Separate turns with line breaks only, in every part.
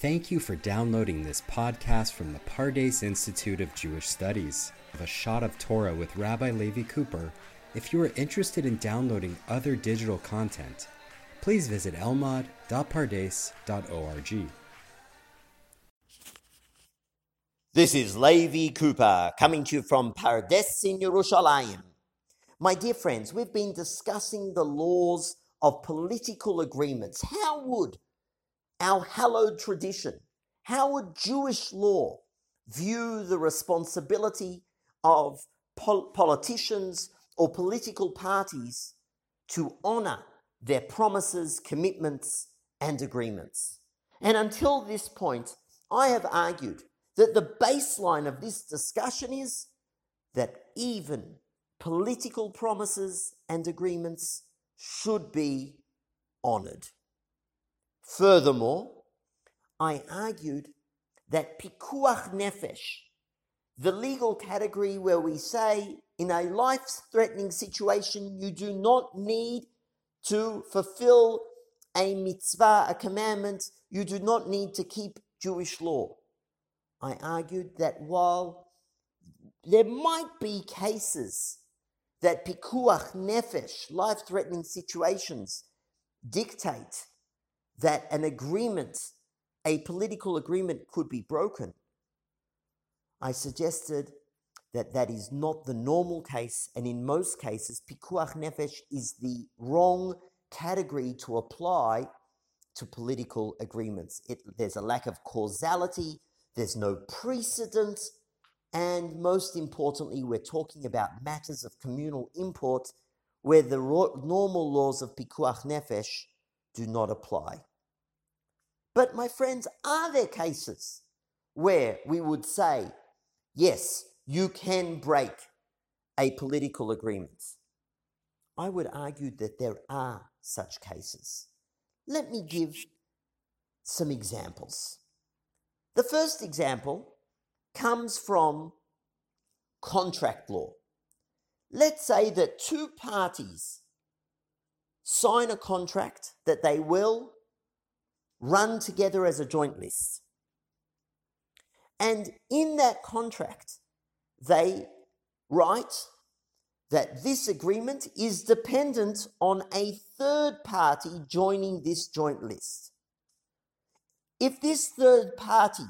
Thank you for downloading this podcast from the Pardes Institute of Jewish Studies of A Shot of Torah with Rabbi Levi Cooper. If you are interested in downloading other digital content, please visit elmad.pardes.org.
This is Levi Cooper coming to you from Pardes in Yerushalayim. My dear friends, we've been discussing the laws of political agreements. How would our hallowed tradition, how would Jewish law view the responsibility of pol- politicians or political parties to honor their promises, commitments, and agreements? And until this point, I have argued that the baseline of this discussion is that even political promises and agreements should be honored. Furthermore, I argued that pikuach nefesh, the legal category where we say in a life threatening situation, you do not need to fulfill a mitzvah, a commandment, you do not need to keep Jewish law. I argued that while there might be cases that pikuach nefesh, life threatening situations, dictate that an agreement, a political agreement, could be broken, I suggested that that is not the normal case, and in most cases, pikuach nefesh is the wrong category to apply to political agreements. It, there's a lack of causality, there's no precedent, and most importantly, we're talking about matters of communal import where the ro- normal laws of pikuach nefesh do not apply. But, my friends, are there cases where we would say, yes, you can break a political agreement? I would argue that there are such cases. Let me give some examples. The first example comes from contract law. Let's say that two parties sign a contract that they will run together as a joint list. And in that contract, they write that this agreement is dependent on a third party joining this joint list. If this third party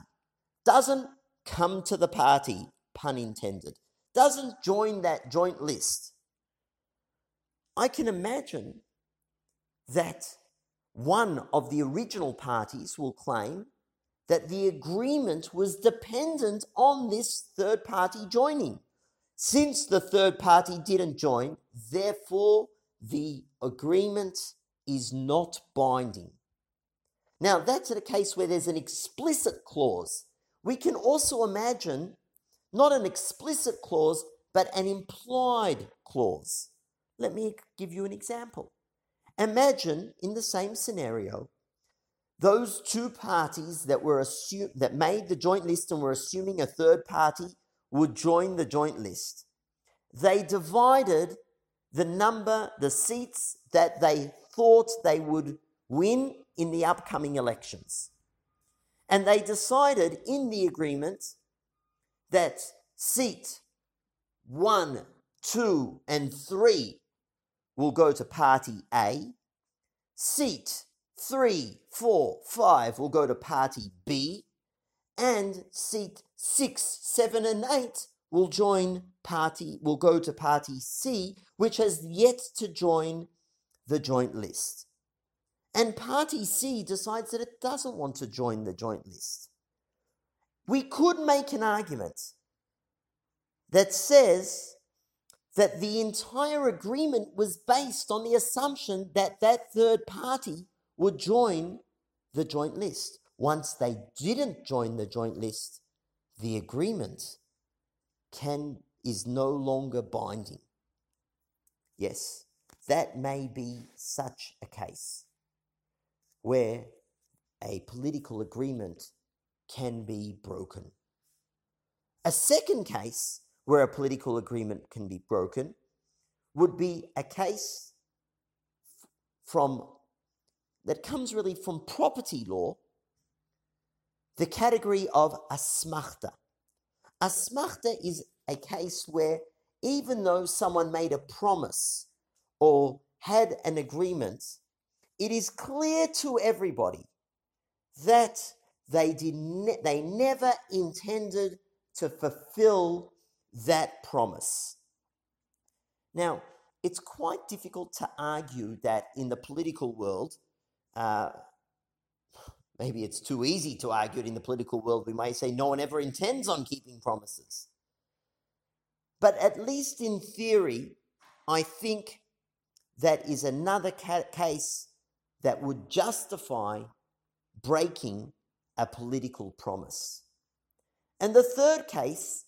doesn't come to the party, pun intended, doesn't join that joint list, I can imagine that one of the original parties will claim that the agreement was dependent on this third party joining. Since the third party didn't join, therefore the agreement is not binding. Now, that's a case where there's an explicit clause. We can also imagine not an explicit clause, but an implied clause. Let me give you an example. Imagine in the same scenario, those two parties that were assumed that made the joint list and were assuming a third party would join the joint list. They divided the number, the seats that they thought they would win in the upcoming elections. And they decided in the agreement that seat one, two, and three will go to party A. Seat three, four, five will go to party B. And seat six, seven, and eight will join party, will go to party C, which has yet to join the joint list. And party C decides that it doesn't want to join the joint list. We could make an argument that says that the entire agreement was based on the assumption that that third party would join the joint list. Once they didn't join the joint list, the agreement can is no longer binding. Yes, that may be such a case where a political agreement can be broken. A second case where a political agreement can be broken would be a case from that comes really from property law the category of asmachta. Asmachta is a case where even though someone made a promise or had an agreement, it is clear to everybody that they did ne- they never intended to fulfill that promise. Now, it's quite difficult to argue that in the political world, uh, maybe it's too easy to argue it in the political world. We may say no one ever intends on keeping promises. But at least in theory, I think that is another ca- case that would justify breaking a political promise. And the third case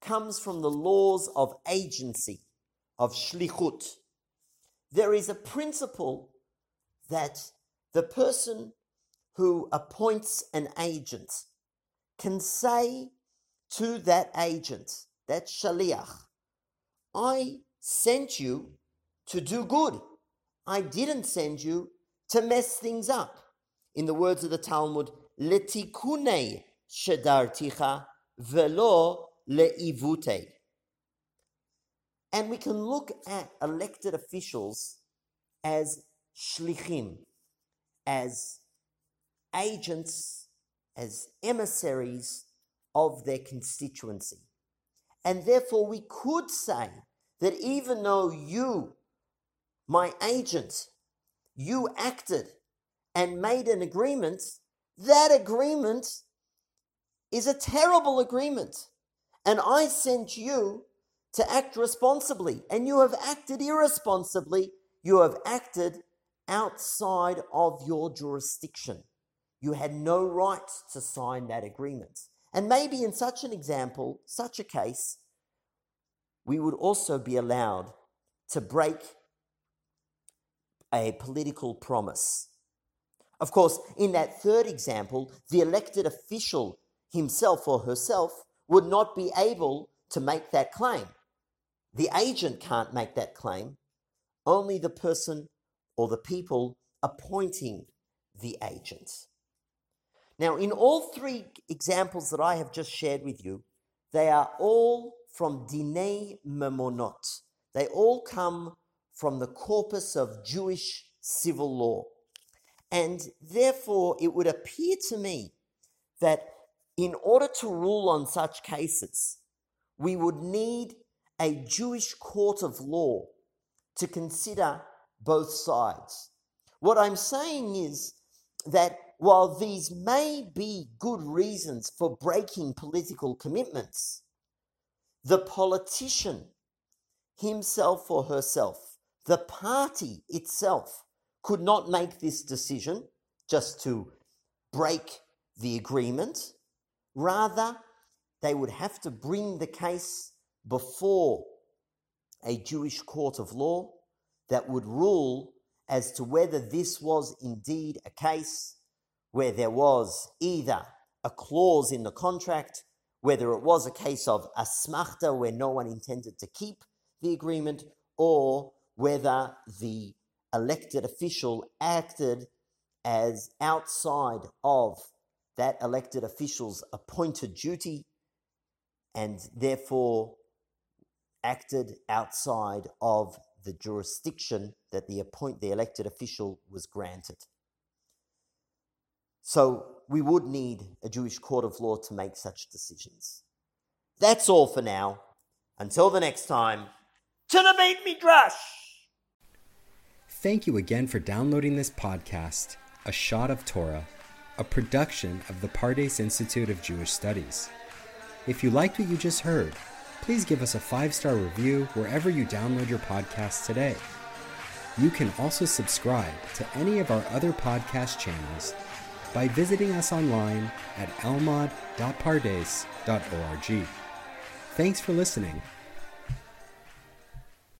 comes from the laws of agency, of shlichut. There is a principle that the person who appoints an agent can say to that agent, that shaliach, I sent you to do good. I didn't send you to mess things up. In the words of the Talmud, letikune shedarticha velo leivute. And we can look at elected officials as shlichim, as agents, as emissaries of their constituency. And therefore, we could say that even though you, my agent, you acted and made an agreement, that agreement is a terrible agreement. And I sent you to act responsibly, and you have acted irresponsibly. You have acted outside of your jurisdiction. You had no right to sign that agreement. And maybe in such an example, such a case, we would also be allowed to break a political promise. Of course, in that third example, the elected official himself or herself would not be able to make that claim. The agent can't make that claim, only the person or the people appointing the agent. Now, in all three examples that I have just shared with you, they are all from Dinei Mamonot. They all come from the corpus of Jewish civil law. And therefore, it would appear to me that in order to rule on such cases, we would need a Jewish court of law to consider both sides. What I'm saying is that while these may be good reasons for breaking political commitments, the politician himself or herself, the party itself, could not make this decision just to break the agreement. Rather, they would have to bring the case before a Jewish court of law that would rule as to whether this was indeed a case where there was either a clause in the contract, whether it was a case of asmachta where no one intended to keep the agreement, or whether the elected official acted as outside of that elected official's appointed duty and therefore acted outside of the jurisdiction that the appoint the elected official was granted. So we would need a Jewish court of law to make such decisions. That's all for now. Until the next time, to the Beit Midrash!
Thank you again for downloading this podcast, A Shot of Torah, a production of the Pardes Institute of Jewish Studies. If you liked what you just heard, please give us a five star review wherever you download your podcast today. You can also subscribe to any of our other podcast channels by visiting us online at elmad.pardes.org. Thanks for listening